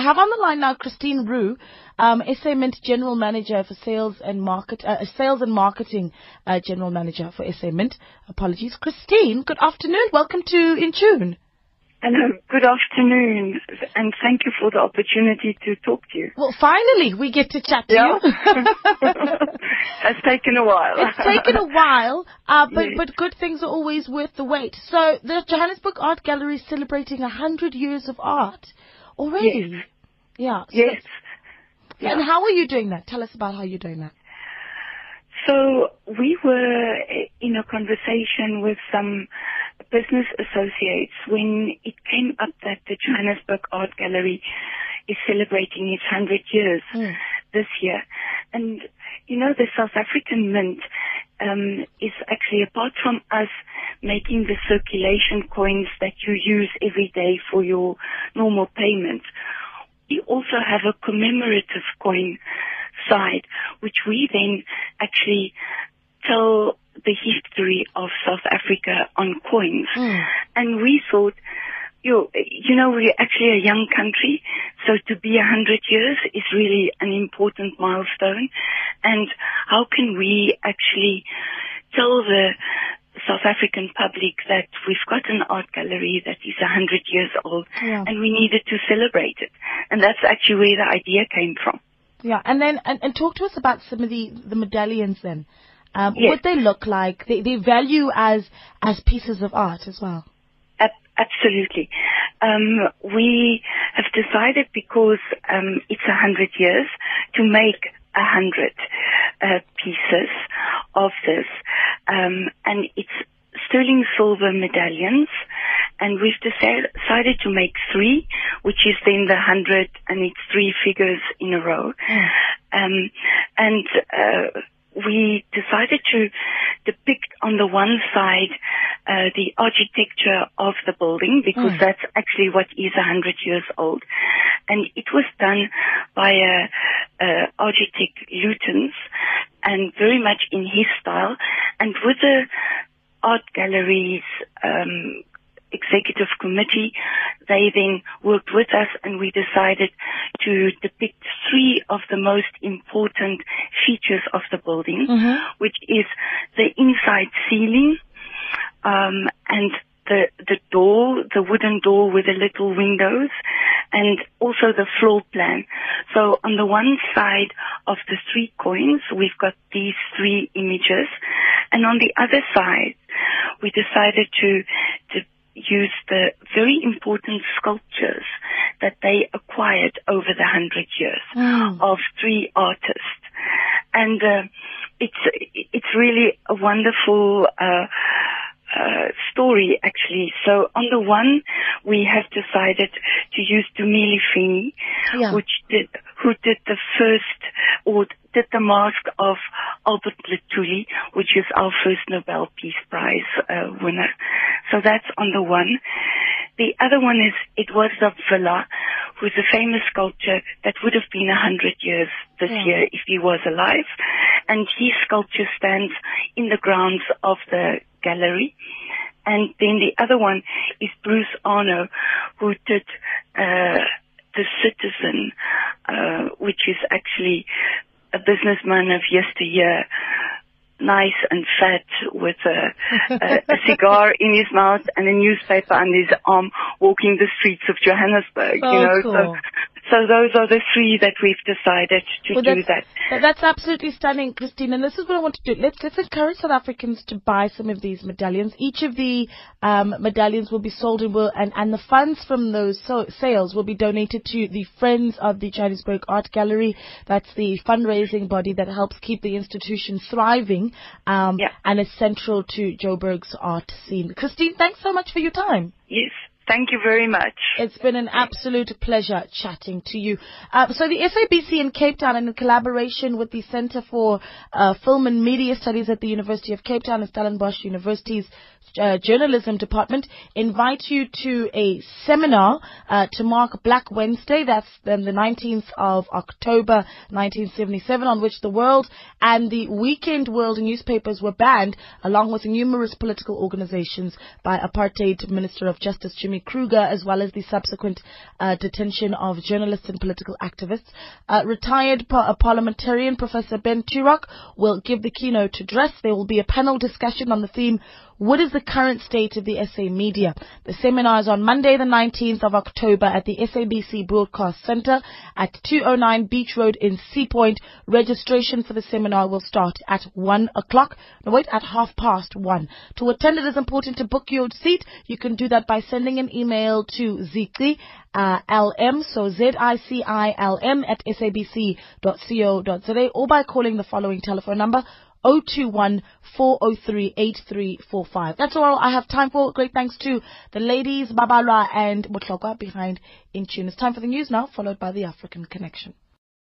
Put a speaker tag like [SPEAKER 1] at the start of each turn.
[SPEAKER 1] I have on the line now Christine Roux, um, SA Mint General Manager for Sales and Market, uh, Sales and Marketing uh, General Manager for SA Mint. Apologies, Christine. Good afternoon. Welcome to In Tune.
[SPEAKER 2] Hello, good afternoon, and thank you for the opportunity to talk to you.
[SPEAKER 1] Well, finally, we get to chat to
[SPEAKER 2] Yeah.
[SPEAKER 1] you.
[SPEAKER 2] It's taken a while.
[SPEAKER 1] it's taken a while, uh, but
[SPEAKER 2] Yes.
[SPEAKER 1] but good things are always worth the wait. So the Johannesburg Art Gallery is celebrating hundred years of art already. Yeah. so-
[SPEAKER 2] Yes.
[SPEAKER 1] And how are you doing that? Tell us about how you're doing that.
[SPEAKER 2] So we were in a conversation with some business associates when it came up that the Johannesburg Art Gallery is celebrating its 100 years
[SPEAKER 1] Mm.
[SPEAKER 2] this year. And, you know, the South African Mint um, is actually, apart from us making the circulation coins that you use every day for your normal payments, we also have a commemorative coin side, which we then actually tell the history of South Africa on coins.
[SPEAKER 1] Mm.
[SPEAKER 2] And we thought, you, you know, we're actually a young country, so to be a hundred years is really an important milestone. And how can we actually tell the South African public that we've got an art gallery that is a hundred years old
[SPEAKER 1] Yeah.
[SPEAKER 2] and we needed to celebrate it. And that's actually where the idea came from.
[SPEAKER 1] Yeah, and then and, and talk to us about some of the the medallions then. Um,
[SPEAKER 2] Yes.
[SPEAKER 1] What they look like, they, they value as as pieces of art as well.
[SPEAKER 2] Ab- Absolutely. Um, we have decided because um, it's a hundred years to make a hundred uh, pieces of this, um, and it's sterling silver medallions. And we've decided to make three, which is then the hundred, and it's three figures in a row. Um, and uh, we decided to depict on the one side uh, the architecture of the building because
[SPEAKER 1] Mm.
[SPEAKER 2] that's actually what is hundred years old, and it was done by a, a architect Lutyens, and very much in his style, and with the art galleries. Um, executive committee. They then worked with us and we decided to depict three of the most important features of the building,
[SPEAKER 1] Mhm.
[SPEAKER 2] which is the inside ceiling, um, and the, the door, the wooden door with the little windows, and also the floor plan. So on the one side of the three coins, we've got these three images, and on the other side, we decided to, to use the very important sculptures that they acquired over the hundred years
[SPEAKER 1] Mm.
[SPEAKER 2] of three artists. And uh, it's it's really a wonderful uh, uh, story, actually. So on the one, we have decided to use Dumile Feni,
[SPEAKER 1] Yeah.
[SPEAKER 2] which did who did the first or did the mask of Albert Lutuli, which is our first Nobel Peace Prize uh, winner. So that's on the one. The other one is Edoardo Villa, who's a famous sculptor that would have been a hundred years this
[SPEAKER 1] Yeah.
[SPEAKER 2] year if he was alive. And his sculpture stands in the grounds of the gallery. And then the other one is Bruce Arnott, who did uh, The Citizen, uh, which is actually a businessman of yesteryear, nice and fat with a, a, a cigar in his mouth and a newspaper under his arm, walking the streets of Johannesburg.
[SPEAKER 1] So
[SPEAKER 2] you know,
[SPEAKER 1] cool.
[SPEAKER 2] so so those are the three that we've decided to
[SPEAKER 1] Well,
[SPEAKER 2] do that.
[SPEAKER 1] that- That's absolutely stunning, Christine. And this is what I want to do. Let's let's encourage South Africans to buy some of these medallions. Each of the um, medallions will be sold and will and, and the funds from those so- sales will be donated to the Friends of the Johannesburg Art Gallery. That's the fundraising body that helps keep the institution thriving um,
[SPEAKER 2] Yeah.
[SPEAKER 1] and is central to Joburg's art scene. Christine, thanks so much for your time.
[SPEAKER 2] Yes, thank you very much.
[SPEAKER 1] It's been an absolute pleasure chatting to you. Uh, so the SABC in Cape Town, in collaboration with the Centre for uh, Film and Media Studies at the University of Cape Town and Stellenbosch University's uh, Journalism Department, invite you to a seminar uh, to mark Black Wednesday. That's um, the 19th of October 1977, on which the World and the Weekend World newspapers were banned, along with numerous political organizations by Apartheid Minister of Justice Jimmy Kruger, as well as the subsequent uh, detention of journalists and political activists. Uh, retired par- parliamentarian Professor Ben Turok will give the keynote address. There will be a panel discussion on the theme what is the current state of the SA media? The seminar is on Monday, the 19th of October at the SABC Broadcast Center at 209 Beach Road in Sea Point. Registration for the seminar will start at 1 o'clock. No, wait, at half past 1. To attend, it is important to book your seat. You can do that by sending an email to Zicli uh, LM, so Z-I-C-I-L-M at sabc.co.za or by calling the following telephone number 021 403 8345. That's all I have time for. Great thanks to the ladies, Babala and Mutlokwa behind in tune. It's time for the news now, followed by the African Connection.